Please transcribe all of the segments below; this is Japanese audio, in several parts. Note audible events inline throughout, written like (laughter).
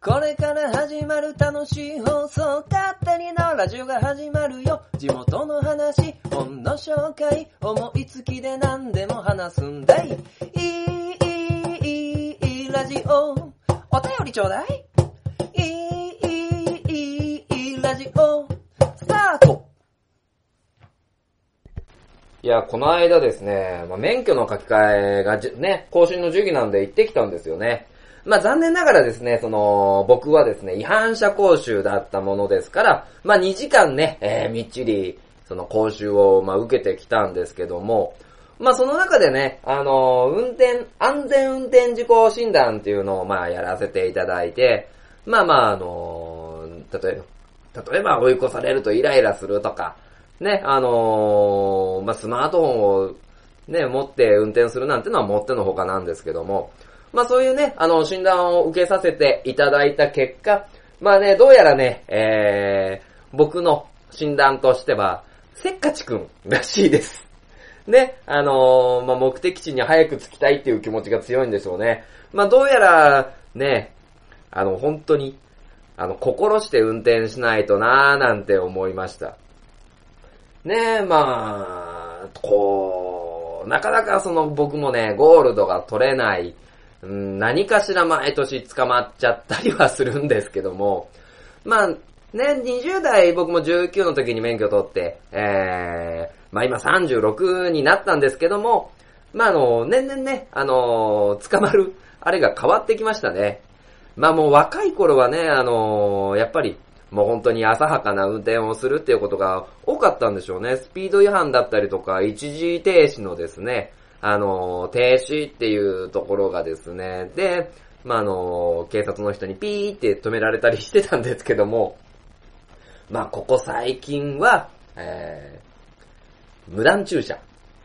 これから始まる楽しい放送、勝手にのラジオが始まるよ。地元の話、本の紹介、思いつきで何でも話すんだい。いい、いい、いい、ラジオ。お便りちょうだい。いい、いい、いい、ラジオ。スタートいや、この間ですね、まあ、免許の書き換えがね、更新の授業なんで行ってきたんですよね。まあ、残念ながらですね、その、僕はですね、違反者講習だったものですから、まあ、2時間ね、えーみっちり、その講習を、まあ、受けてきたんですけども、まあ、その中でね、あのー運転、安全運転事故診断っていうのを、まあ、やらせていただいて、まあまあ、あのー例えば、例えば追い越されるとイライラするとか、ね、あのーまあ、スマートフォンをね、持って運転するなんてのは持ってのほかなんですけども、まあそういうね、あの、診断を受けさせていただいた結果、まあね、どうやらね、えー、僕の診断としては、せっかちくんらしいです。ね、あのーまあ目的地に早く着きたいっていう気持ちが強いんでしょうね。まあどうやら、ね、あの、本当に、あの、心して運転しないとなーなんて思いました。ねえ、まあ、こう、なかなかその僕もね、ゴールドが取れない、何かしら毎年捕まっちゃったりはするんですけども、まあ、ね、20代僕も19の時に免許取って、えー、まあ今36になったんですけども、まああの、年々ね、あの、捕まる、あれが変わってきましたね。まあもう若い頃はね、あのやっぱり、もう本当に浅はかな運転をするっていうことが多かったんでしょうね。スピード違反だったりとか、一時停止のですね、あの、停止っていうところがですね、で、まあ、あの、警察の人にピーって止められたりしてたんですけども、まあ、ここ最近は、えー、無断駐車。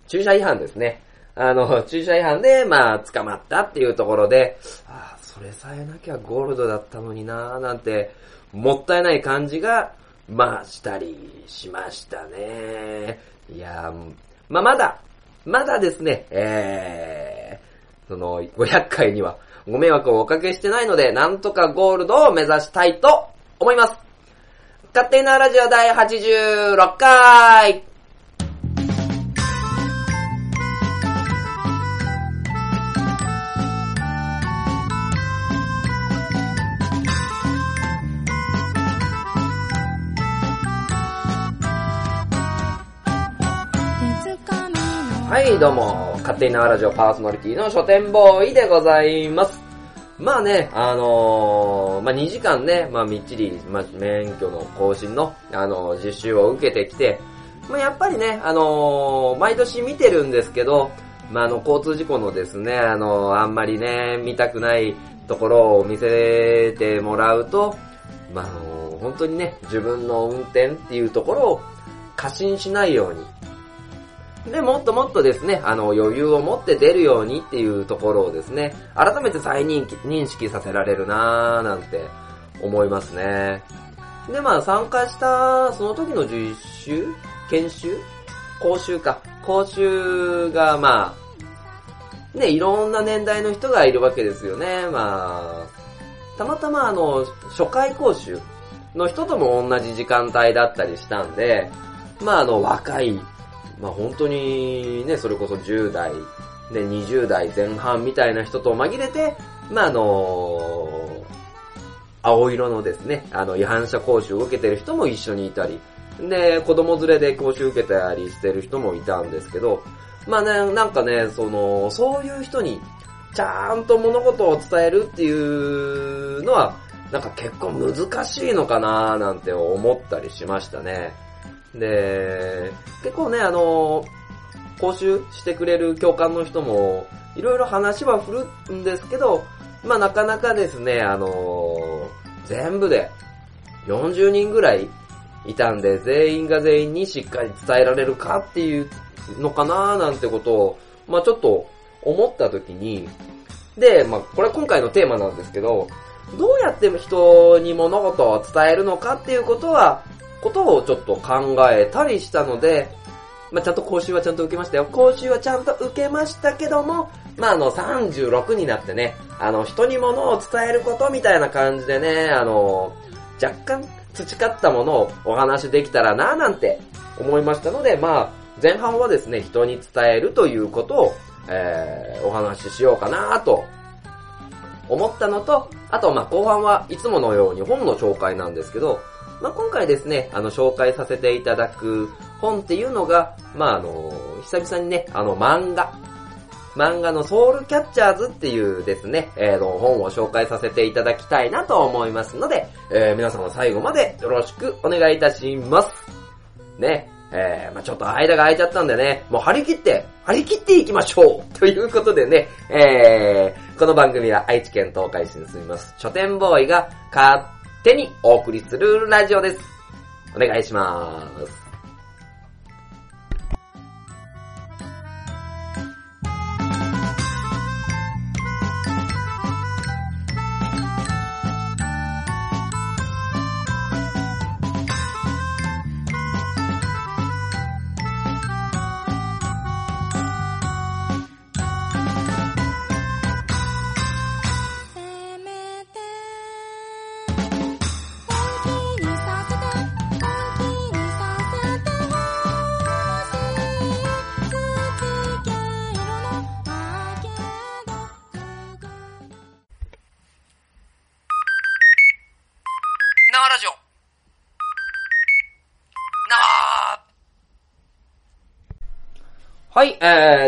駐車違反ですね。あの、駐車違反で、まあ、捕まったっていうところで、ああ、それさえなきゃゴールドだったのになーなんて、もったいない感じが、まあ、したりしましたね。いやーまあ、まだ、まだですね、えー、その、500回にはご迷惑をおかけしてないので、なんとかゴールドを目指したいと思います。勝手なラジオ第86回はい、どうも、勝手に縄ラジオパーソナリティの書店ボーイでございます。まあね、あのーまあ2時間ね、まあみっちり、まあ免許の更新の、あのー実習を受けてきて、まあやっぱりね、あのー毎年見てるんですけど、まああの、交通事故のですね、あのあんまりね、見たくないところを見せてもらうと、まああの本当にね、自分の運転っていうところを過信しないように、で、もっともっとですね、あの、余裕を持って出るようにっていうところをですね、改めて再認識認識させられるなーなんて思いますね。で、まあ参加した、その時の実習？研修？講習か。講習が、まあ、ね、いろんな年代の人がいるわけですよね。まあ、たまたまあの、初回講習の人とも同じ時間帯だったりしたんで、まああの、若い、まあ本当にね、それこそ10代、で20代前半みたいな人と紛れて、まああの青色のですね、あの違反者講習を受けてる人も一緒にいたり、で、子供連れで講習受けたりしてる人もいたんですけど、まあね、なんかね、その、そういう人に、ちゃんと物事を伝えるっていうのは、なんか結構難しいのかななんて思ったりしましたね。で、結構ね、あの、講習してくれる教官の人も、いろいろ話は振るんですけど、まあなかなかですね、あの、全部で40人ぐらいいたんで、全員が全員にしっかり伝えられるかっていうのかななんてことを、まあちょっと思った時に、で、まあこれは今回のテーマなんですけど、どうやって人に物事を伝えるのかっていうことは、ことをちょっと考えたりしたので、まあ、ちゃんと講習はちゃんと受けましたよ。講習はちゃんと受けましたけども、まあ、あの、36になってね、あの、人に物を伝えることみたいな感じでね、あの、若干培ったものをお話できたらなぁなんて思いましたので、まあ、前半はですね、人に伝えるということを、えー、お話ししようかなぁと思ったのと、あと、まあ、後半はいつものように本の紹介なんですけど、まあ、今回ですね、あの、紹介させていただく本っていうのが、まあ、あの、久々にね、あの、漫画、漫画のソウルキャッチャーズっていうですね、えー、の本を紹介させていただきたいなと思いますので、えー、皆様最後までよろしくお願いいたします。ね、えー、まあちょっと間が空いちゃったんでね、もう張り切って、張り切っていきましょうということでね、えー、この番組は愛知県東海市に住みます書店ボーイが勝手にお送りするラジオです。お願いします。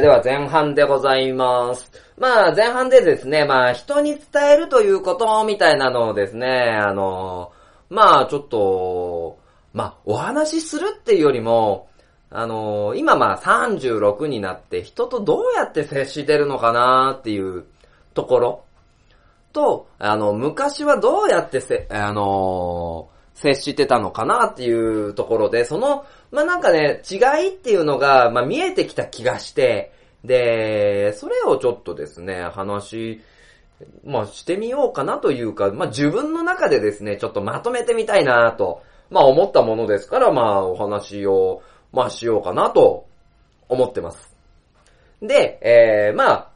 では前半でございます。まあ前半でですね、まあ人に伝えるということみたいなのをですね、あの、まあちょっと、まあお話しするっていうよりも、あの、今まあ36になって人とどうやって接してるのかなっていうところと、あの、昔はどうやってせ、あの、接してたのかなっていうところで、そのまあなんかね、違いっていうのが、まあ見えてきた気がして、で、それをちょっとですね、話、まあしてみようかなというか、まあ自分の中でですね、ちょっとまとめてみたいなと、まあ思ったものですから、まあお話を、まあしようかなと思ってます。で、えー、まあ、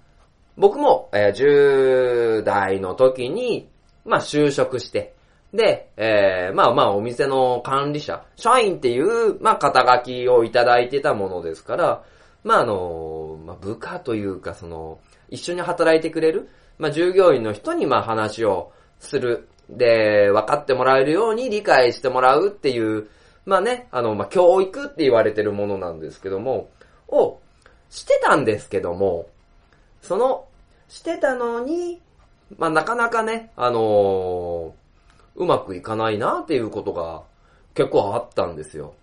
僕も、えー、10代の時に、まあ就職して、で、えー、まあまあお店の管理者、社員っていう、まあ肩書きをいただいてたものですから、まああの、まあ部下というかその、一緒に働いてくれる、まあ従業員の人にまあ話をする。で、分かってもらえるように理解してもらうっていう、まあね、あの、まあ教育って言われてるものなんですけども、をしてたんですけども、その、してたのに、まあなかなかね、あのーうまくいかないなっていうことが結構あったんですよ。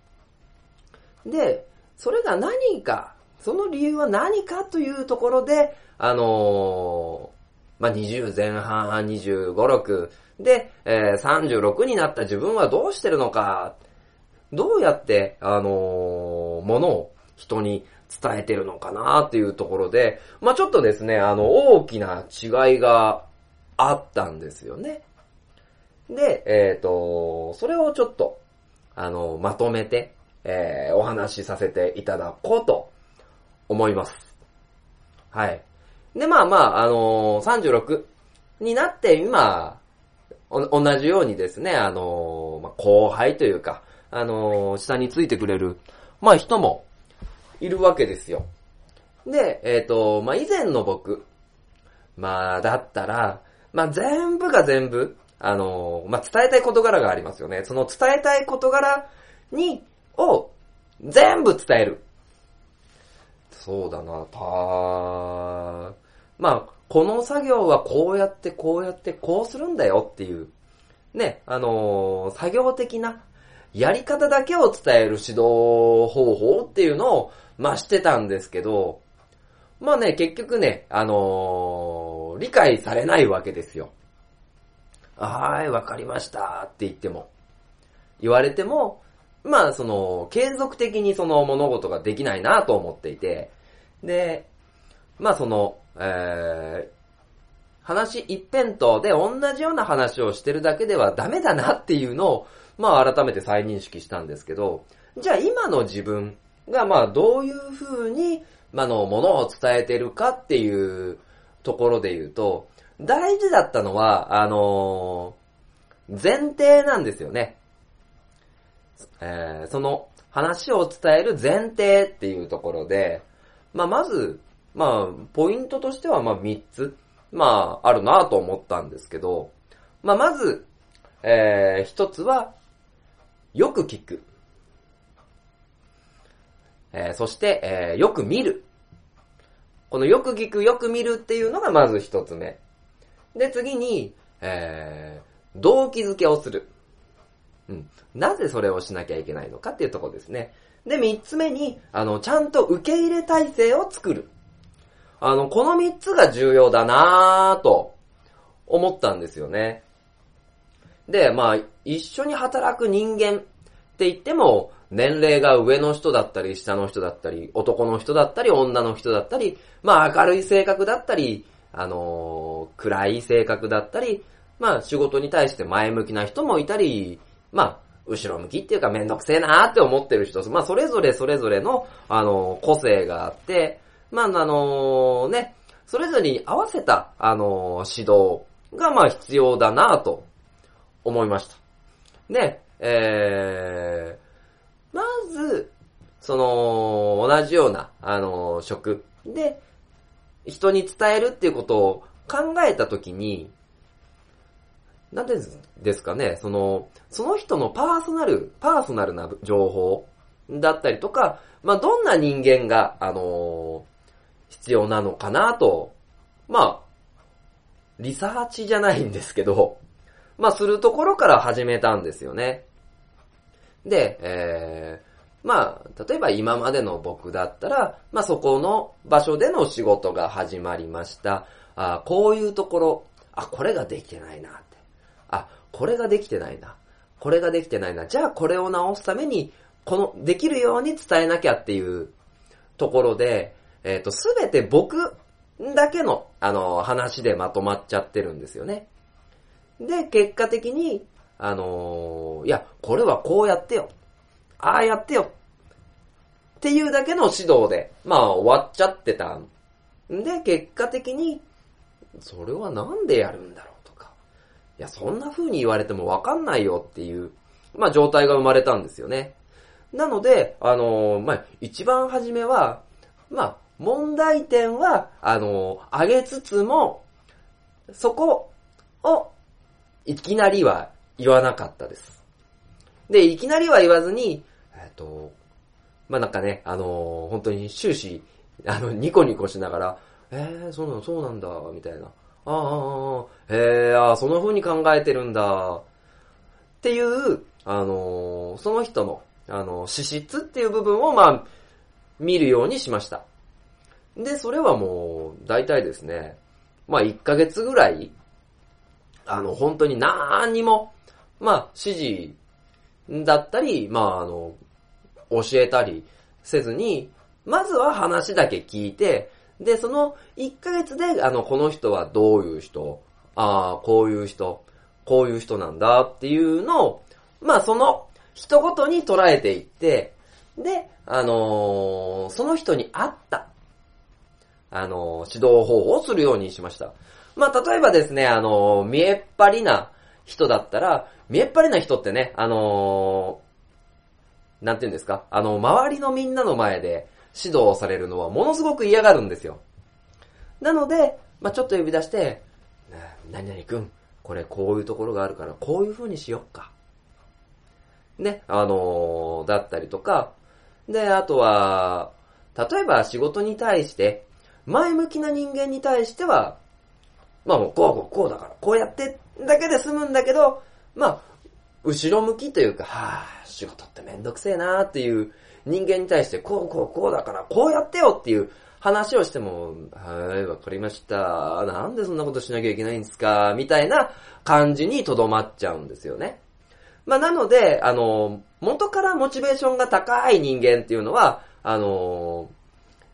で、それが何か、その理由は何かというところで、あのー、まあ、20前半、25、6で、えー、36になった自分はどうしてるのか、どうやって、あのー、ものを人に伝えてるのかなっていうところで、まあ、ちょっとですね、あの、大きな違いがあったんですよね。で、えっ、ー、と、それをちょっと、あの、まとめて、えー、お話しさせていただこうと思います。はい。で、まあまあ、あのー、36になって今、お同じようにですね、あのー、まあ、後輩というか、あのー、下についてくれる、まあ人もいるわけですよ。で、えっ、と、まあ以前の僕、まあだったら、まあ全部が全部、あの、まあ、伝えたい事柄がありますよね。その伝えたい事柄に、を、全部伝える。そうだな、たまあ、この作業はこうやってこうやってこうするんだよっていう、ね、あのー、作業的なやり方だけを伝える指導方法っていうのを、ま、してたんですけど、まあね、結局ね、あのー、理解されないわけですよ。はい、わかりましたって言っても、言われても、まあその、継続的にその物事ができないなと思っていて、で、まあその、えー、話一辺倒で同じような話をしてるだけではダメだなっていうのを、まあ改めて再認識したんですけど、じゃあ今の自分がまあどういう風に、まあの、ものを伝えてるかっていうところで言うと、大事だったのは、あのー前提なんですよね。えーその話を伝える前提っていうところで、まあ、まず、まあ、ポイントとしては、まあ、3つ、まあ、あるなと思ったんですけど、まあ、まず、えー、1つは、よく聞く。えーそして、えーよく見る。このよく聞く、よく見るっていうのがまず一つ目。で、次に、えー、動機づけをする。うん。なぜそれをしなきゃいけないのかっていうところですね。で、三つ目に、あの、ちゃんと受け入れ体制を作る。あの、この三つが重要だなぁと思ったんですよね。で、まあ、一緒に働く人間って言っても、年齢が上の人だったり、下の人だったり、男の人だったり、女の人だったり、まあ明るい性格だったり、あのー暗い性格だったり、まあ仕事に対して前向きな人もいたり、まあ、後ろ向きっていうかめんどくせえなーって思ってる人、まあそれぞれそれぞれの、あのー個性があって、まああのね、それぞれに合わせた、あの指導がまあ必要だなと思いました。で、えー、まず、その、同じような、あの、職で、人に伝えるっていうことを考えたときに、なんでですかね、その、その人のパーソナル、パーソナルな情報だったりとか、まあ、どんな人間が、あの必要なのかなと、まあ、リサーチじゃないんですけど、まあ、するところから始めたんですよね。で、え、まあ、例えば今までの僕だったら、まあそこの場所での仕事が始まりました。あこういうところ、あ、これができてないなって。あ、これができてないな。これができてないな。じゃあこれを直すために、この、できるように伝えなきゃっていうところで、えっ、と、すべて僕だけの、あの、話でまとまっちゃってるんですよね。で、結果的に、あのーいや、これはこうやってよ。ああやってよ。っていうだけの指導で、まあ終わっちゃってたんで、結果的に、それはなんでやるんだろうとか。いや、そんな風に言われてもわかんないよっていう、まあ状態が生まれたんですよね。なので、あのーまあ、一番初めは、まあ、問題点は、あのー上げつつも、そこを、いきなりは言わなかったです。で、いきなりは言わずに、えっ、と、まあ、なんかね、あのー本当に終始、あの、ニコニコしながら、えー、そうなの、そうなんだ、みたいな。ああ、ああ、へえ、ああ、そんな風に考えてるんだ、っていう、あのーその人の、あの、資質っていう部分を、まあ、見るようにしました。で、それはもう、大体ですね、まあ、1ヶ月ぐらい、あの、本当に何にも、まあ、指示だったり、まあ、あの、教えたりせずに、まずは話だけ聞いて、で、その1ヶ月で、あの、この人はどういう人、ああ、こういう人、こういう人なんだっていうのを、まあ、その人ごとに捉えていって、で、あのーその人に合った、あのー指導方法をするようにしました。まあ、例えばですね、あのー見えっ張りな人だったら、見えっ張りな人ってね、あのーなんて言うんですか、あの、周りのみんなの前で指導されるのはものすごく嫌がるんですよ。なので、まあ、ちょっと呼び出して、何々くん、これこういうところがあるから、こういう風にしよっか。ね、あのーだったりとか、で、あとは、例えば仕事に対して、前向きな人間に対しては、まあもうこうこうこうだから、こうやってだけで済むんだけど、まあ、後ろ向きというか、はぁ、仕事ってめんどくせえなーっていう人間に対して、こうこうこうだから、こうやってよっていう話をしても、はい、わかりました。なんでそんなことしなきゃいけないんですかみたいな感じにとどまっちゃうんですよね。まあ、なので、あの、元からモチベーションが高い人間っていうのは、あの、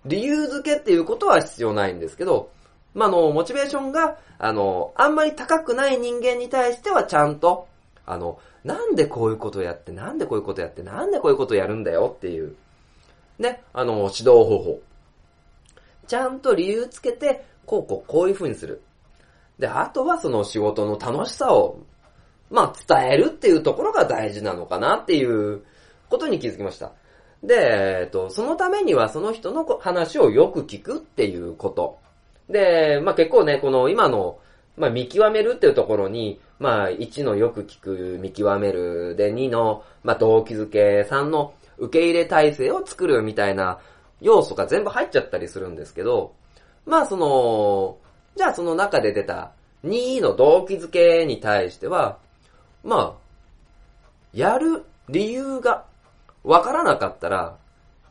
理由付けっていうことは必要ないんですけど、まあ、の、モチベーションが、あの、あんまり高くない人間に対してはちゃんと、あの、なんでこういうことやって、なんでこういうことやって、なんでこういうことやるんだよっていう、ね、あの、指導方法。ちゃんと理由つけて、こうこうこういう風にする。で、あとはその仕事の楽しさを、まあ伝えるっていうところが大事なのかなっていうことに気づきました。で、えっと、そのためにはその人の話をよく聞くっていうこと。で、まあ結構ね、この今の、まあ見極めるっていうところに、まあ1のよく聞く、見極める、で2の、まあ動機づけ、3の受け入れ体制を作るみたいな要素が全部入っちゃったりするんですけど、まあその、じゃあその中で出た2の動機づけに対しては、まあ、やる理由がわからなかったら、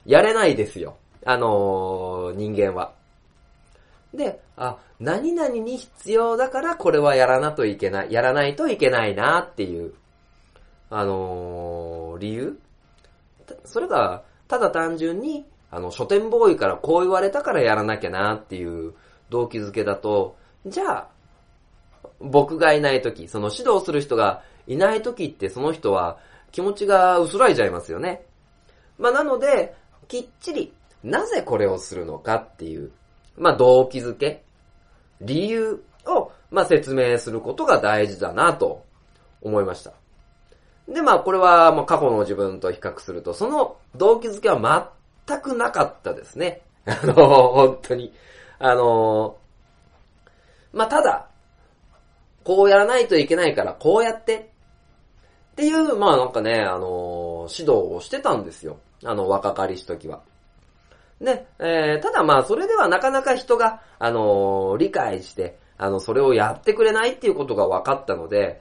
やれないですよ。あのー人間は。で、あ、何々に必要だからこれはやらなといけない、やらないといけないなっていう、あのー理由？それが、ただ単純に、あの、書店ボーイからこう言われたからやらなきゃなっていう動機づけだと、じゃあ、僕がいないとき、その指導する人がいないときってその人は気持ちが薄らいじゃいますよね。まあなので、きっちり、なぜこれをするのかっていう、まあ動機づけ、理由を、まあ説明することが大事だなと思いました。で、まあこれは、まあ過去の自分と比較すると、その動機づけは全くなかったですね。(laughs) あの、本当に。あの、まあただ、こうやらないといけないから、こうやって。っていう、まあなんかね、あの指導をしてたんですよ。あの、若かりし時は。ね、えー、ただまあ、それではなかなか人が、あの理解して、あの、それをやってくれないっていうことが分かったので、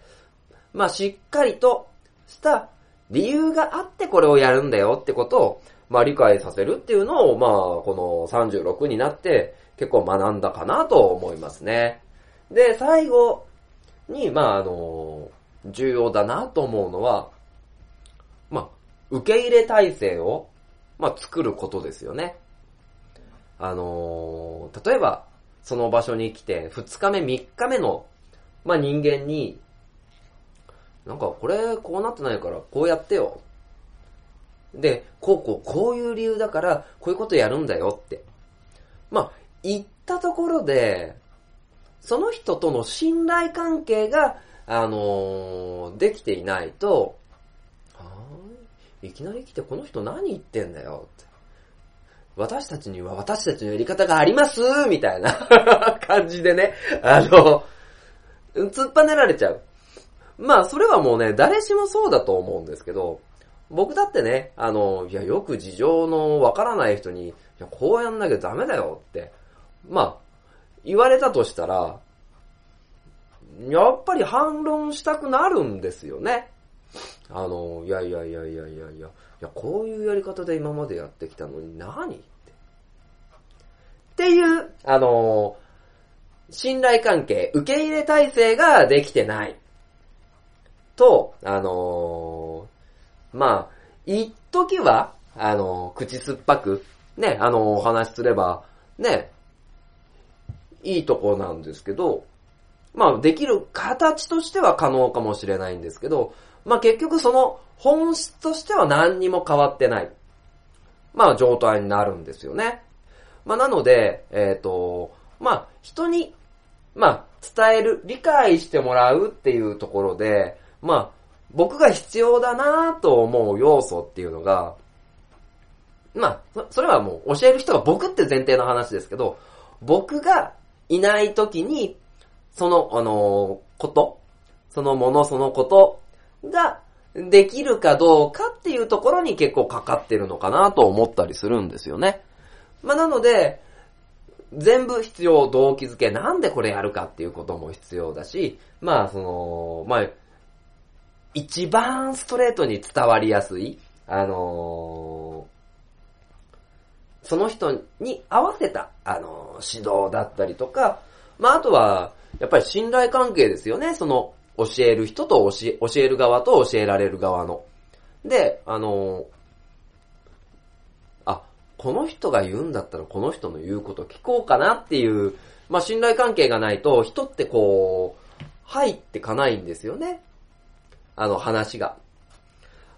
まあ、しっかりとした理由があってこれをやるんだよってことを、まあ、理解させるっていうのを、まあ、この36になって結構学んだかなと思いますね。で、最後に、まあ、あの重要だなと思うのは、まあ、受け入れ体制を、まあ、作ることですよね。あのー例えば、その場所に来て、2日目、3日目の、まあ、人間に、なんか、これ、こうなってないから、こうやってよ。で、こうこう、こういう理由だから、こういうことやるんだよって。まあ、言ったところで、その人との信頼関係が、あのーできていないと、はい、いきなり来てこの人何言ってんだよって。私たちには私たちのやり方がありますみたいな (laughs) 感じでね、あの、突っぱねられちゃう。まあ、それはもうね、誰しもそうだと思うんですけど、僕だってね、あの、いや、よく事情のわからない人に、いや、こうやんなきゃダメだよって、まあ、言われたとしたら、やっぱり反論したくなるんですよね。あの、いやいやいやいやいやいや、いや、こういうやり方で今までやってきたのに何？って。っていう、あの、信頼関係、受け入れ体制ができてない。と、あのまあ、一時は、あの口酸っぱく、ね、あのお話しすれば、ね、いいとこなんですけど、まあ、できる形としては可能かもしれないんですけど、まあ結局その本質としては何にも変わってない。まあ状態になるんですよね。まあなので、えっ、と、まあ人に、まあ伝える、理解してもらうっていうところで、まあ僕が必要だなと思う要素っていうのが、まあ、そそれはもう教える人が僕って前提の話ですけど、僕がいない時に、その、あのこと、そのもの、そのことができるかどうかっていうところに結構かかってるのかなと思ったりするんですよね。まあ、なので、全部必要、動機づけ、なんでこれやるかっていうことも必要だし、まあ、その、まあ、一番ストレートに伝わりやすい、あのその人に合わせた、あの指導だったりとか、まあ、あとは、やっぱり信頼関係ですよね。その、教える人と教え、教える側と教えられる側の。で、あのあ、この人が言うんだったらこの人の言うこと聞こうかなっていう、まあ、信頼関係がないと、人ってこう、入ってかないんですよね。あの話が。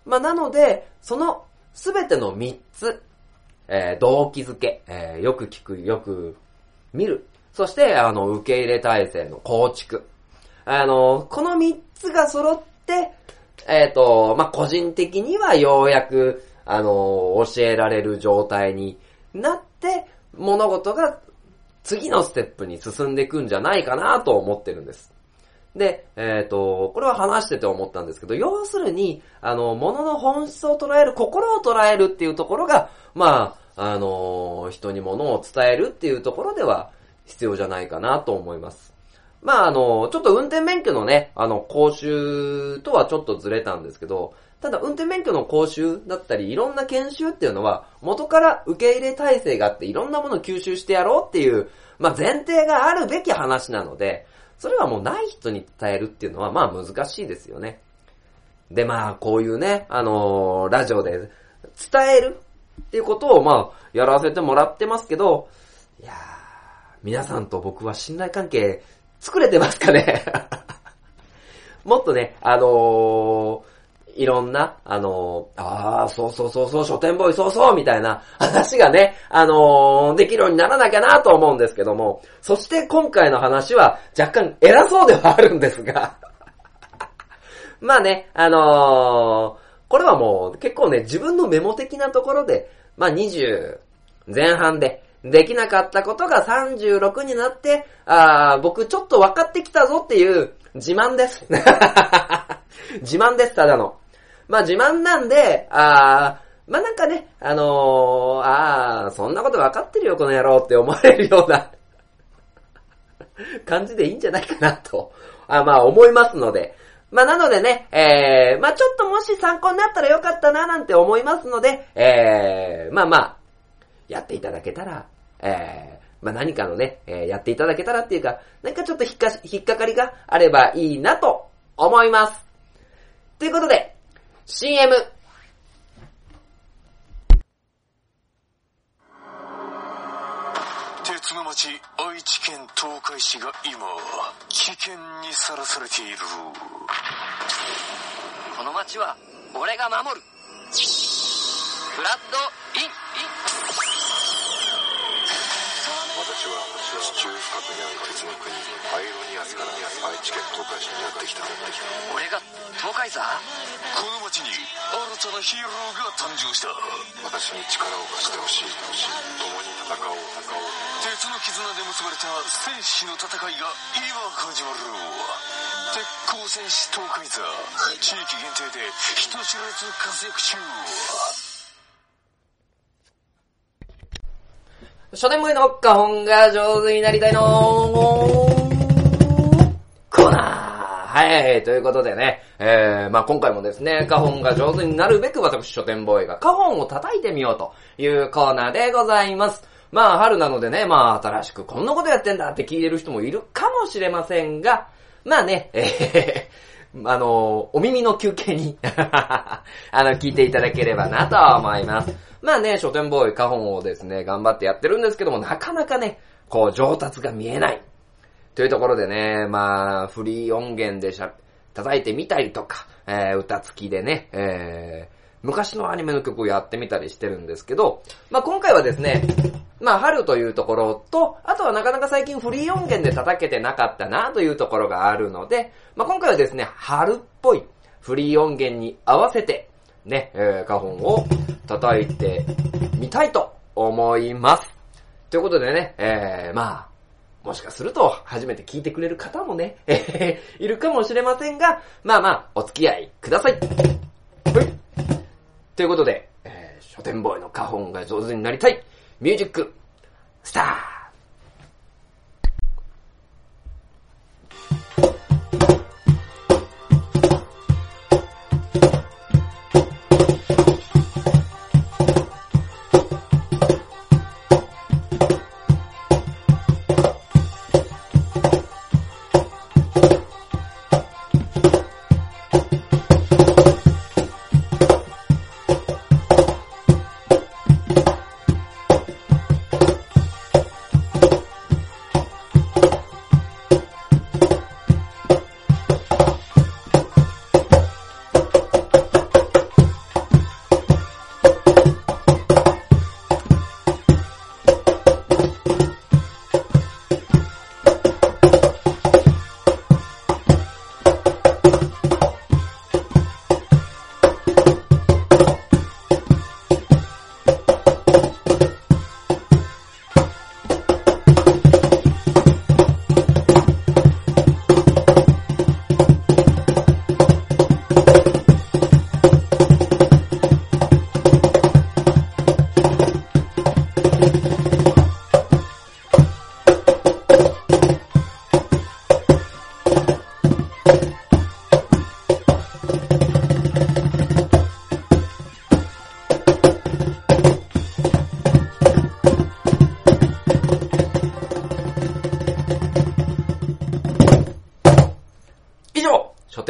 まあ、なので、そのすべての3つ、えー動機づけ、えーよく聞く、よく見る。そして、あの、受け入れ体制の構築。あの、この3つが揃って、えっ、と、まあ、個人的にはようやく、あの、教えられる状態になって、物事が次のステップに進んでいくんじゃないかなと思ってるんです。で、えっ、と、これは話してて思ったんですけど、要するに、あの、物の本質を捉える、心を捉えるっていうところが、まあ、あの、人に物を伝えるっていうところでは必要じゃないかなと思います。まあ、あの、ちょっと運転免許のね、あの、講習とはちょっとずれたんですけど、ただ運転免許の講習だったり、いろんな研修っていうのは、元から受け入れ体制があって、いろんなものを吸収してやろうっていう、まあ前提があるべき話なので、それはもうない人に伝えるっていうのは、まあ難しいですよね。で、まあ、こういうね、あのーラジオで伝えるっていうことを、まあ、やらせてもらってますけど、いやー、皆さんと僕は信頼関係作れてますかね？(laughs) もっとね、あのーいろんな、あのーあー、そうそうそうそう、書店ボーイそうそう、みたいな話がね、あのーできるようにならなきゃなと思うんですけども、そして今回の話は若干偉そうではあるんですが、(laughs) まあね、あのこれはもう結構ね、自分のメモ的なところで、まあ20前半で、できなかったことが36になって、あー僕ちょっと分かってきたぞっていう自慢です。(laughs) 自慢です、ただの。まあ自慢なんで、あーまあなんかね、あのーあそんなこと分かってるよ、この野郎って思われるような (laughs) 感じでいいんじゃないかなと、あまあ思いますので。まあなのでね、えー、まあちょっともし参考になったらよかったななんて思いますので、えー、まあまあ、やっていただけたら、えー、まあ何かのね、えーやっていただけたらっていうか、何かちょっと引っかし引っかかりがあればいいなと思います。ということで、CM! 鉄の町愛知県東海市が今危険にさらされているこの街は俺が守るフラッドイン地中深くにある鉄の国パイロニアスから愛知県東海市にやってきた。俺が東海座？この町に新たなヒーローが誕生した。私に力を貸してほしい共に戦おう。戦おう。鉄の絆で結ばれた戦士の戦いが今始まる。鉄鋼戦士東海座。地域限定で人知れず活躍中書店ボーイの花本が上手になりたいのコーナー。はい、ということでね、えー、まあ今回もですね、花本が上手になるべく私書店ボーイが花本を叩いてみようというコーナーでございます。まあ春なのでね、まあ新しくこんなことやってんだって聞いてる人もいるかもしれませんが、まあね、えー、あの、お耳の休憩に (laughs) あの、聞いていただければなと思います。まあね、書店ボーイ、カホンをですね、頑張ってやってるんですけども、なかなかね、こう、上達が見えない。というところでね、まあ、フリー音源でしゃ、叩いてみたりとか、えー、歌付きでね、えー、昔のアニメの曲をやってみたりしてるんですけど、まあ今回はですね、まあ春というところと、あとはなかなか最近フリー音源で叩けてなかったなというところがあるので、まあ今回はですね、春っぽいフリー音源に合わせて、ね、えー、花本を叩いてみたいと思います。ということでね、えー、まあ、もしかすると、初めて聞いてくれる方もね、え (laughs) ーいるかもしれませんが、まあまあ、お付き合いください。はい。ということで、えー書店ボーイの花本が上手になりたい、ミュージック、スタート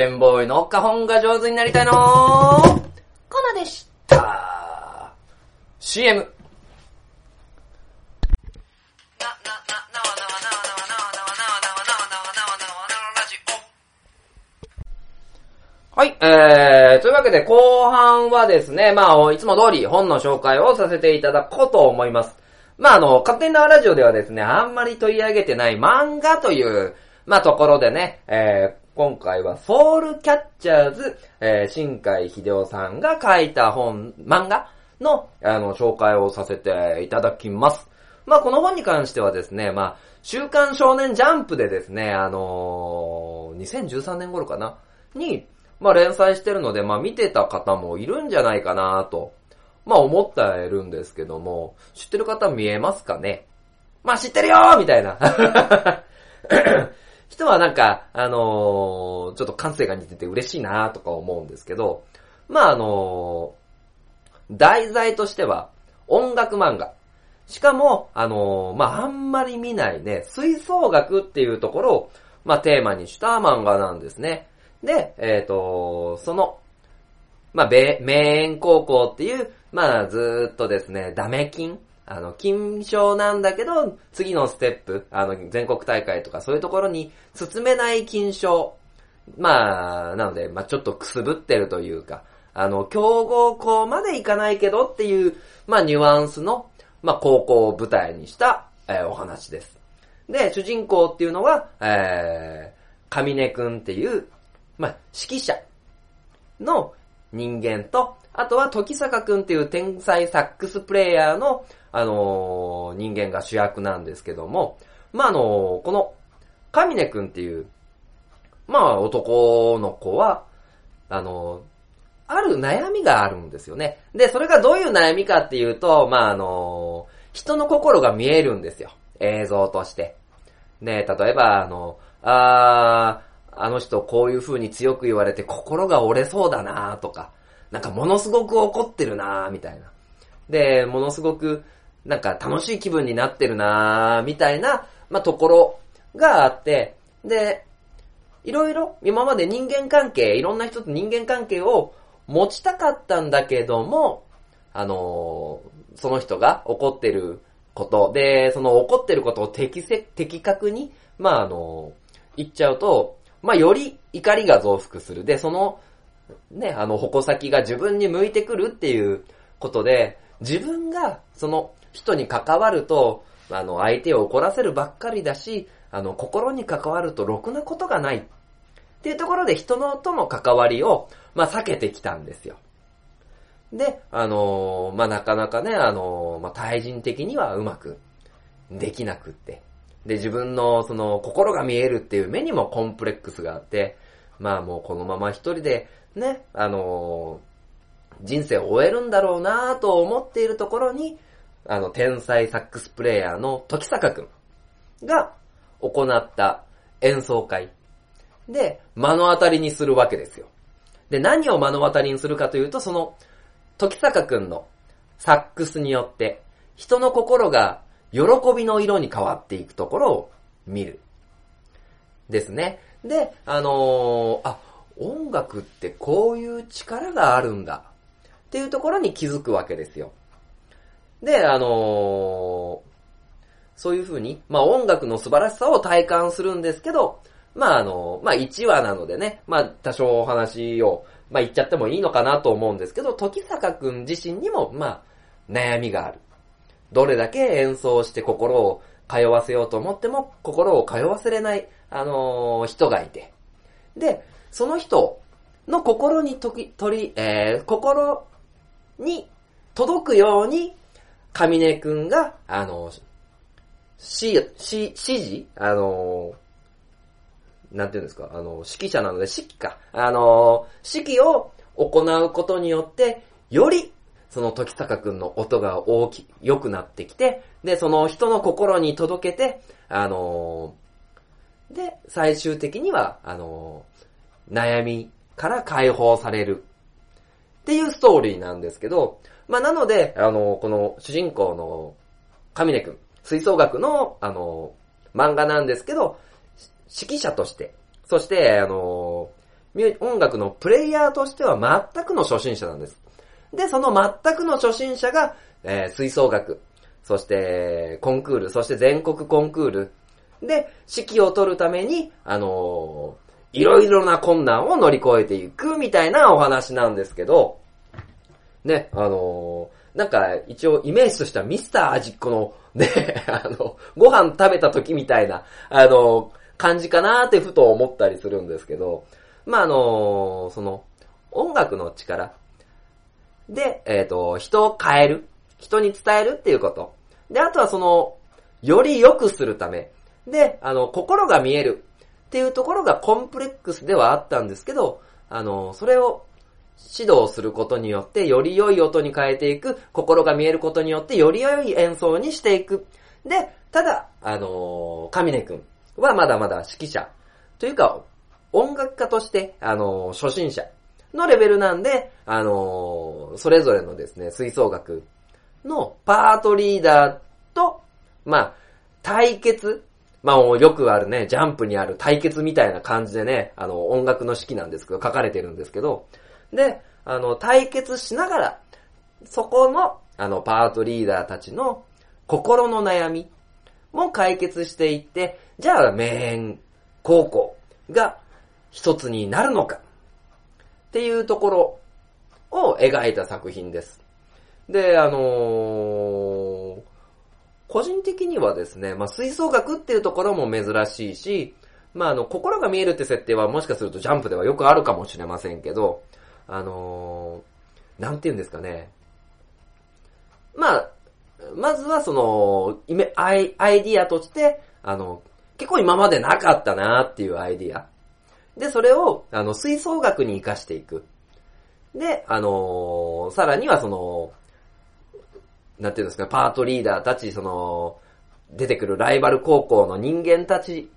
上、書店ボーイの花本が上手になりたいのコナでした。CM。はい、えー、というわけで後半はですね、まあ、いつも通り本の紹介をさせていただこうと思います。まあ、あの、勝手に縄ラジオではですね、あんまり取り上げてない漫画という、まあ、ところでね、えー、今回はソウルキャッチャーズ、えー、新海秀夫さんが書いた本、漫画の、あの、紹介をさせていただきます。まあ、この本に関してはですね、まあ、週刊少年ジャンプでですね、あのー、2013年頃かな？に、まあ、連載してるので、まあ、見てた方もいるんじゃないかなと、まあ、思ってるんですけども、知ってる方見えますかね？まあ、知ってるよーみたいな。(laughs) 人はなんか、あのーちょっと感性が似てて嬉しいなとか思うんですけど、まあ、あのー題材としては、音楽漫画。しかも、あのーまあ、あんまり見ないね、吹奏楽っていうところを、まあ、テーマにした漫画なんですね。で、えっ、と、その、まあ、米、名園高校っていう、まあ、ずっとですね、ダメ金あの、金賞なんだけど、次のステップ、あの、全国大会とかそういうところに進めない金賞。まあ、なので、まあ、ちょっとくすぶってるというか、あの、強豪校まで行かないけどっていう、まあ、ニュアンスの、まあ、高校を舞台にした、えーお話です。で、主人公っていうのは、えー、上根くんっていう、まあ、指揮者の人間と、あとは時坂くんっていう天才サックスプレイヤーの、あのー人間が主役なんですけども、まあ、あのーこの、上根くんっていう、まあ、男の子は、あのーある悩みがあるんですよね。で、それがどういう悩みかっていうと、まあ、あの人の心が見えるんですよ。映像として。ね、例えば、あの、あー、あの人こういう風に強く言われて心が折れそうだなとか、なんかものすごく怒ってるなみたいな。で、ものすごく、なんか楽しい気分になってるなみたいな、まあ、ところがあって、で、いろいろ今まで人間関係、いろんな人と人間関係を持ちたかったんだけども、あのーその人が怒ってること、で、その怒ってることを適切、的確に、まあ、あのー言っちゃうと、まあ、より怒りが増幅する。で、その、ね、あの、矛先が自分に向いてくるっていうことで、自分がその人に関わると、あの、相手を怒らせるばっかりだし、あの、心に関わるとろくなことがない。っていうところで人のとの関わりを、まあ、避けてきたんですよ。で、あのーまあ、なかなかね、あのーまあ、対人的にはうまくできなくって。で、自分のその心が見えるっていう目にもコンプレックスがあって、まあもうこのまま一人でね、あのー人生を終えるんだろうなと思っているところに、あの、天才サックスプレイヤーの時坂くんが行った演奏会で目の当たりにするわけですよ。で、何を目の当たりにするかというと、その、時坂くんのサックスによって、人の心が喜びの色に変わっていくところを見る。ですね。で、あのーあ、音楽ってこういう力があるんだ。っていうところに気づくわけですよ。で、あのーそういう風に、まあ音楽の素晴らしさを体感するんですけど、まああの、まあ1話なのでね、まあ多少お話を、まあ言っちゃってもいいのかなと思うんですけど、時坂くん自身にも、まあ悩みがある。どれだけ演奏して心を通わせようと思っても、心を通わせれない、あのー人がいて。で、その人の心にとき、取り、えー、心に届くように、上根くんが、あの、し、し、指示？あの、なんていうんですか？あの、指揮者なので指揮か。あの、指揮を行うことによって、より、その時坂くんの音が大き、良くなってきて、で、その人の心に届けて、あの、で、最終的には、あの、悩みから解放される。っていうストーリーなんですけど、まあ、なので、あの、この主人公の上根くん、吹奏楽の、あの、漫画なんですけど、指揮者として、そして、あの、音楽のプレイヤーとしては全くの初心者なんです。で、その全くの初心者が、えー吹奏楽、そしてコンクール、そして全国コンクールで指揮を取るために、あのーいろいろな困難を乗り越えていくみたいなお話なんですけど、ね、あのーなんか一応イメージとしてはミスター味っ子の、ね、(laughs) あの、ご飯食べた時みたいな、あの感じかなーってふと思ったりするんですけど、まあ、あのその、音楽の力で、えっ、と、人を変える、人に伝えるっていうこと。で、あとはその、より良くするため、で、あの、心が見えるっていうところがコンプレックスではあったんですけど、あの、それを指導することによって、より良い音に変えていく、心が見えることによって、より良い演奏にしていく。で、ただ、あのー、神根くんはまだまだ指揮者。というか、音楽家として、あのー初心者のレベルなんで、あのーそれぞれのですね、吹奏楽のパートリーダーと、まあ、対決まあ、よくあるね、ジャンプにある対決みたいな感じでね、あの、音楽の式なんですけど、書かれてるんですけど、で、あの、対決しながら、そこの、あの、パートリーダーたちの心の悩みも解決していって、じゃあ、名演高校が一つになるのかっていうところを描いた作品です。で、あのー個人的にはですね、まあ、吹奏楽っていうところも珍しいし、まあ、あの、心が見えるって設定はもしかするとジャンプではよくあるかもしれませんけど、あのーなんて言うんですかね。まあ、まずはその、イメアイアイディアとして、あの、結構今までなかったなっていうアイディア。で、それを、あの、吹奏楽に活かしていく。で、あのーさらにはその、なんていうんですか、パートリーダーたち、その、出てくるライバル高校の人間たち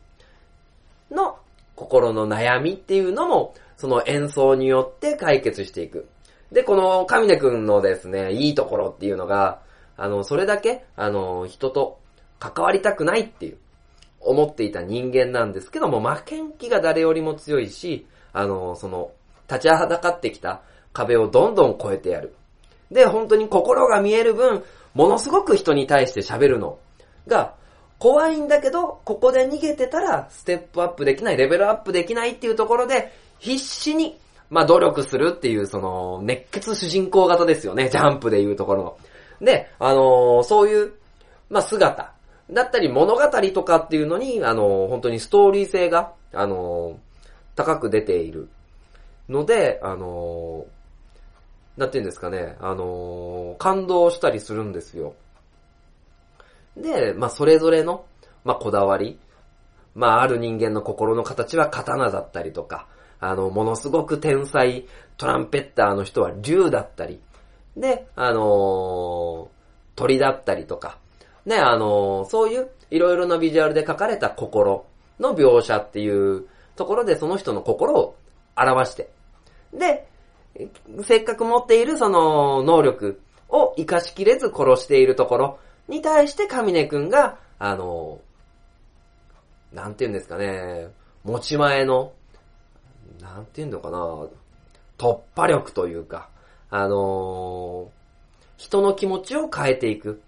の心の悩みっていうのも、その演奏によって解決していく。で、この神根くんのですね、いいところっていうのが、あの、それだけ、あの、人と関わりたくないっていう、思っていた人間なんですけども、負けん気が誰よりも強いし、あの、その、立ちはだかってきた壁をどんどん越えてやる。で、本当に心が見える分、ものすごく人に対して喋るのが、怖いんだけど、ここで逃げてたら、ステップアップできない、レベルアップできないっていうところで、必死に、まあ、努力するっていう、その、熱血主人公型ですよね、ジャンプでいうところの。で、あのーそういう、まあ、姿、だったり物語とかっていうのに、あのー本当にストーリー性が、あのー高く出ているので、あのなんていうんですかね、あの感動したりするんですよ。で、まあ、それぞれの、まあ、こだわり。まあ、ある人間の心の形は刀だったりとか、あの、ものすごく天才トランペッターの人は竜だったり、で、あのー鳥だったりとか、ね、あのーそういういろいろなビジュアルで書かれた心の描写っていうところでその人の心を表して、で、せっかく持っているその能力を活かしきれず殺しているところに対して神根くんが、あの、なんて言うんですかね、持ち前の、なんて言うのかな、突破力というか、あの人の気持ちを変えていく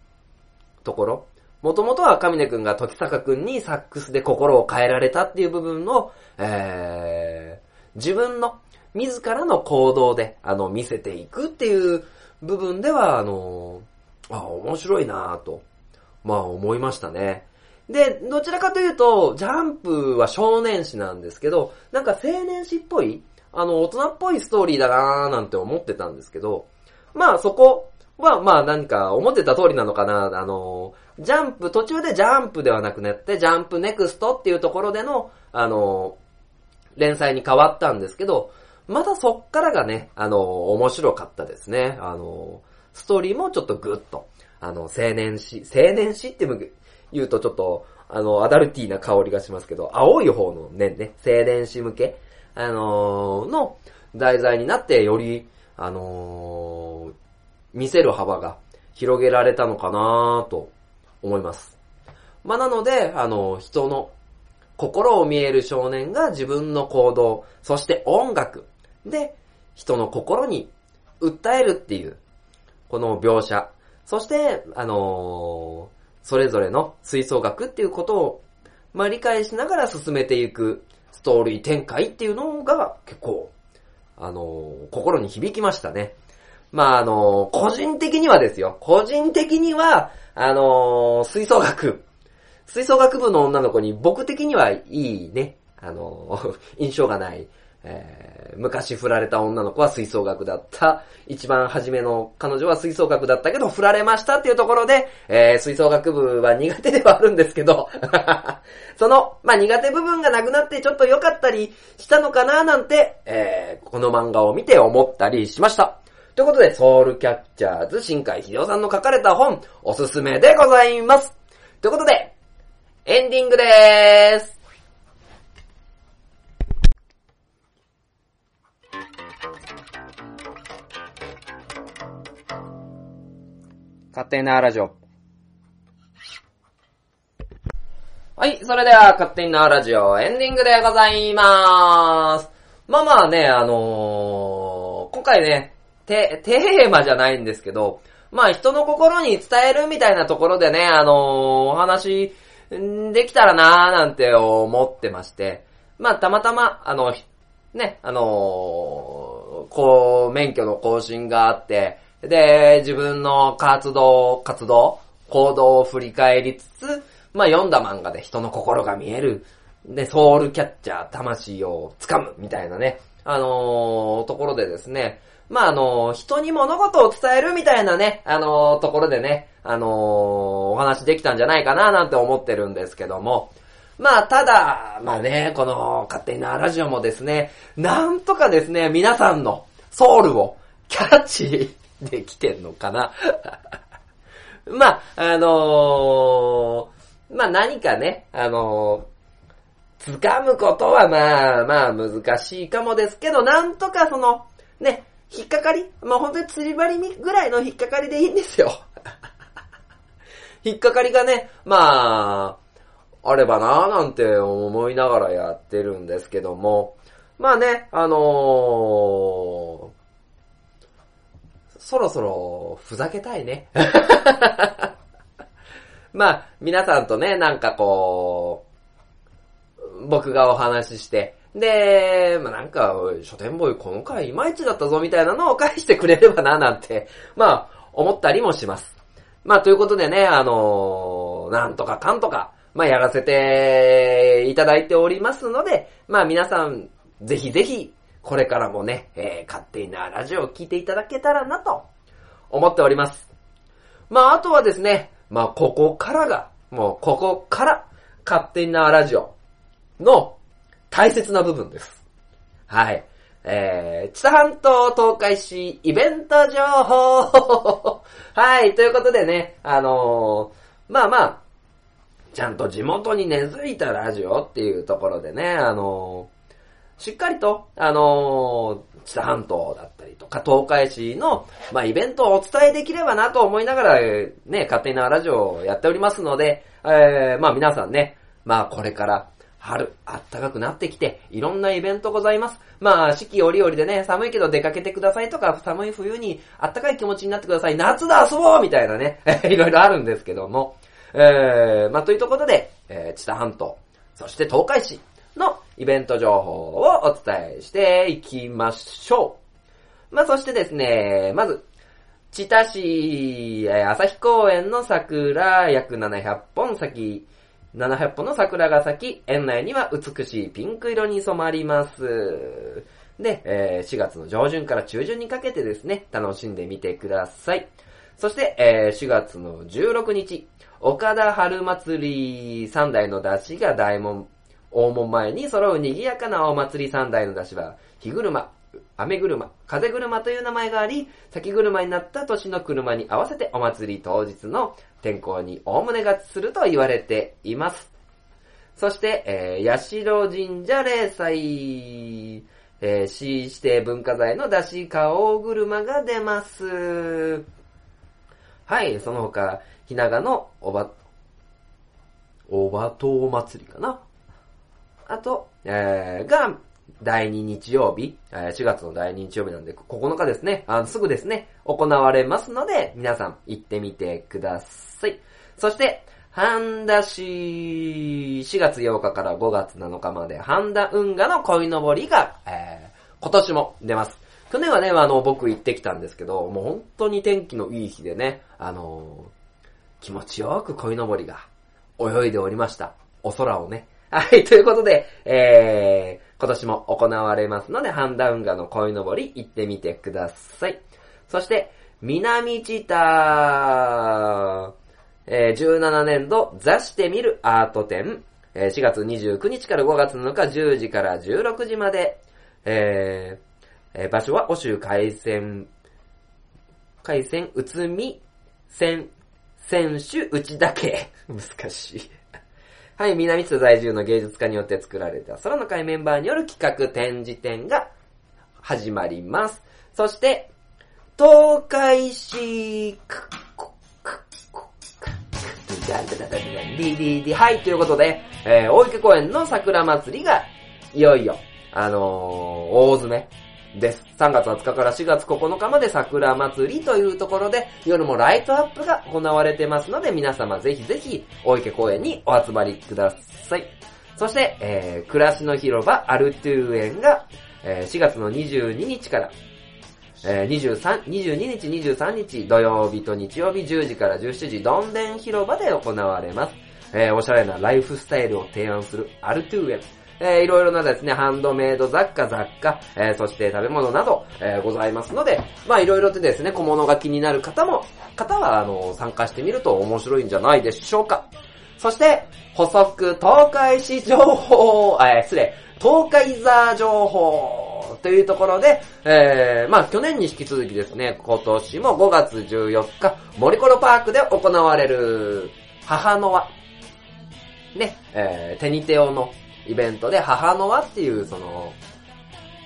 ところ。もともとは神根くんが時坂くんにサックスで心を変えられたっていう部分を、えー、自分の自らの行動で、あの、見せていくっていう部分では、あの、あ、面白いなぁと、まあ思いましたね。で、どちらかというと、ジャンプは少年誌なんですけど、なんか青年誌っぽい、あの、大人っぽいストーリーだなぁなんて思ってたんですけど、まあそこは、まあ何か思ってた通りなのかな、あの、ジャンプ、途中でジャンプではなくなって、ジャンプネクストっていうところでの、あの、連載に変わったんですけど、またそっからがね、あの、面白かったですね。あの、ストーリーもちょっとグッと、あの、青年誌、青年誌って言うとちょっと、あの、アダルティーな香りがしますけど、青い方のね、ね、青年誌向け、あのーの題材になって、より、あのー見せる幅が広げられたのかなと思います。まあ、なので、あの、人の心を見える少年が自分の行動、そして音楽で人の心に訴えるっていう、この描写。そして、あのそれぞれの吹奏楽っていうことを、まあ、理解しながら進めていくストーリー展開っていうのが結構、あのー心に響きましたね。まあ、あのー個人的にはですよ。個人的には、あのー吹奏楽、吹奏楽部の女の子に僕的にはいいね、あの (laughs) 印象がない、えー昔振られた女の子は吹奏楽だった。一番初めの彼女は吹奏楽だったけど振られましたっていうところで、えー吹奏楽部は苦手ではあるんですけど、(laughs) その、まあ、苦手部分がなくなってちょっと良かったりしたのかななんて、えーこの漫画を見て思ったりしました。ということで、ソウルキャッチャーズ新海秀夫さんの書かれた本、おすすめでございます。ということで、エンディングでーす。勝手なラジオ。はい、それでは、勝手になラジオ、エンディングでございまーす。まあまあね、あのー、今回ね、テ、テーマじゃないんですけど、まあ人の心に伝えるみたいなところでね、あのー、お話、できたらなーなんて思ってまして、まあたまたま、あの、ね、あのー、こう、免許の更新があって、で、自分の活動、活動、行動を振り返りつつ、まあ読んだ漫画で人の心が見える、で、ソウルキャッチャー、魂を掴む、みたいなね、あのーところでですね、まああのー人に物事を伝えるみたいなね、あのーところでね、あのお話できたんじゃないかななんて思ってるんですけども、まあ、ただ、まあね、この勝手なラジオもですね、なんとかですね、皆さんのソウルをキャッチ (laughs) できてんのかな？(laughs) まあ、あのーまあ何かね、あのー掴むことはまあまあ難しいかもですけど、なんとかその、ね、引っかかりまあ本当に釣り針にぐらいの引っかかりでいいんですよ。(laughs) 引っかかりがね、まあ、あればなぁなんて思いながらやってるんですけども、まあね、あのーそろそろふざけたいね。(laughs) まあ、皆さんとね、なんかこう、僕がお話しして、で、まあなんか、書店ボーイこの回いまいちだったぞみたいなのを返してくれればななんて、まあ、思ったりもします。まあということでね、あのーなんとかかんとか、まあやらせていただいておりますので、まあ皆さん、ぜひぜひ、これからもね、えー、勝手なラジオを聞いていただけたらなと、思っております。まああとはですね、まあここからが、もうここから、勝手なラジオの大切な部分です。はい。えー、知多半島東海市イベント情報 (laughs) はい、ということでね、あのーまあまあ、ちゃんと地元に根付いたラジオっていうところでね、あのーしっかりと、あのー、知多半島だったりとか、東海市の、まあ、イベントをお伝えできればなと思いながら、えーね、勝手なラジオをやっておりますので、えー、まあ皆さんね、まあこれから、春、暖かくなってきて、いろんなイベントございます。まあ、四季折々でね、寒いけど出かけてくださいとか、寒い冬に暖かい気持ちになってください。夏で遊ぼうみたいなね、(laughs) いろいろあるんですけども。えー、まあというところで、えー、知多半島、そして東海市のイベント情報をお伝えしていきましょう。まあそしてですね、まず、知多市、えー朝日公園の桜約700本咲き、700本の桜が咲き、園内には美しいピンク色に染まります。で、えー4月の上旬から中旬にかけてですね、楽しんでみてください。そして、えー4月の16日、岡田春祭り三代の出汁が大門、大門前に揃う賑やかなお祭り三代の出汁は、日車、雨車、風車という名前があり、先車になった年の車に合わせてお祭り当日の天候に大胸がすると言われています。そして、えー、八代神社霊祭、えー、市指定文化財の出し顔車が出ます。はい、その他、ひながのおば、おばとう祭りかなあと、えー、が、第2日曜日、4月の第2日曜日なんで、9日ですね、あの、すぐですね、行われますので、皆さん行ってみてください。そして、半田市、4月8日から5月7日まで、半田運河の鯉のぼりが、えー今年も出ます。去年はね、あの、僕行ってきたんですけど、もう本当に天気のいい日でね、あのー気持ちよく鯉のぼりが泳いでおりました。お空をね。はい、ということで、えー、今年も行われますので、ハンダ運河の鯉のぼり行ってみてください。そして、南知多、えー17年度座してみるアート展、えー4月29日から5月7日10時から16時まで、えーえー場所は、欧州海鮮、海鮮、うつみ、選、選手、内だけ。難しい。はい、南津在住の芸術家によって作られた空の会メンバーによる企画展示展が始まります。そして、東海市、くこくこくダダダダダダディディディはい、ということで、えー、大池公園の桜祭りが、いよいよ、あのー、大詰めです。3月20日から4月9日まで桜祭りというところで、夜もライトアップが行われてますので、皆様ぜひぜひ、大池公園にお集まりください。そして、えー、暮らしの広場アルトゥー園が、えー4月の22日から、えー23、22日、23日、土曜日と日曜日10時から17時、どんでん広場で行われます。えーおしゃれなライフスタイルを提案するアルトゥー園。えーいろいろなですね、ハンドメイド雑貨、雑貨、えーそして食べ物など、えーございますので、まあいろいろとですね、小物が気になる方も、方は、あの、参加してみると面白いんじゃないでしょうか。そして、補足東海市情報、えー失礼、東海座情報というところで、えー、まあ去年に引き続きですね、今年も5月14日、森コロパークで行われる、母の輪、ね、えー、テニテオのイベントで母の輪っていう、その、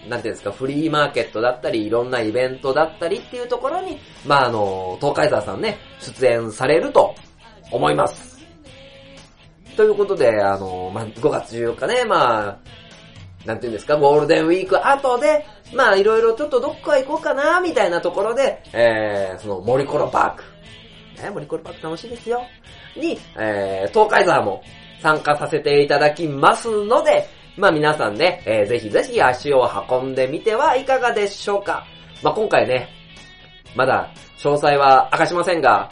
なんていうんですか、フリーマーケットだったり、いろんなイベントだったりっていうところに、まああの、東海沢さんね、出演されると思います。ということで、あの、まあ、5月14日ね、まあ、なんていうんですか、ゴールデンウィーク後で、まあ、いろいろちょっとどっか行こうかな、みたいなところで、えー、その森コロパーク。ね、森コロパーク楽しいですよ。に、えー、東海沢も参加させていただきますので、まあ皆さんね、えー、ぜひぜひ足を運んでみてはいかがでしょうか。まあ今回ね、まだ詳細は明かしませんが、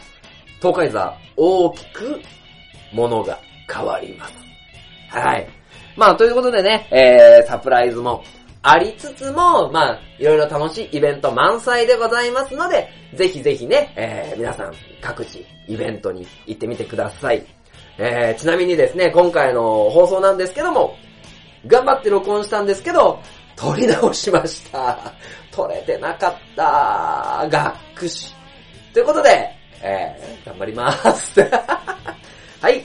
東海座大きくものが変わります。はい。まあということでね、えー、サプライズもありつつも、まあいろいろ楽しいイベント満載でございますので、ぜひぜひね、えー、皆さん各地イベントに行ってみてください。えー、ちなみにですね、今回の放送なんですけども、頑張って録音したんですけど、撮り直しました。撮れてなかった。がっくし。ということで、えー、頑張ります。(laughs) はい。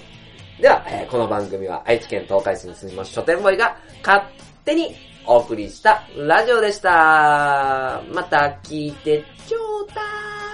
では、えーこの番組は愛知県東海市に住みます書店ボーイが勝手にお送りしたラジオでした。また聞いてちょうだい。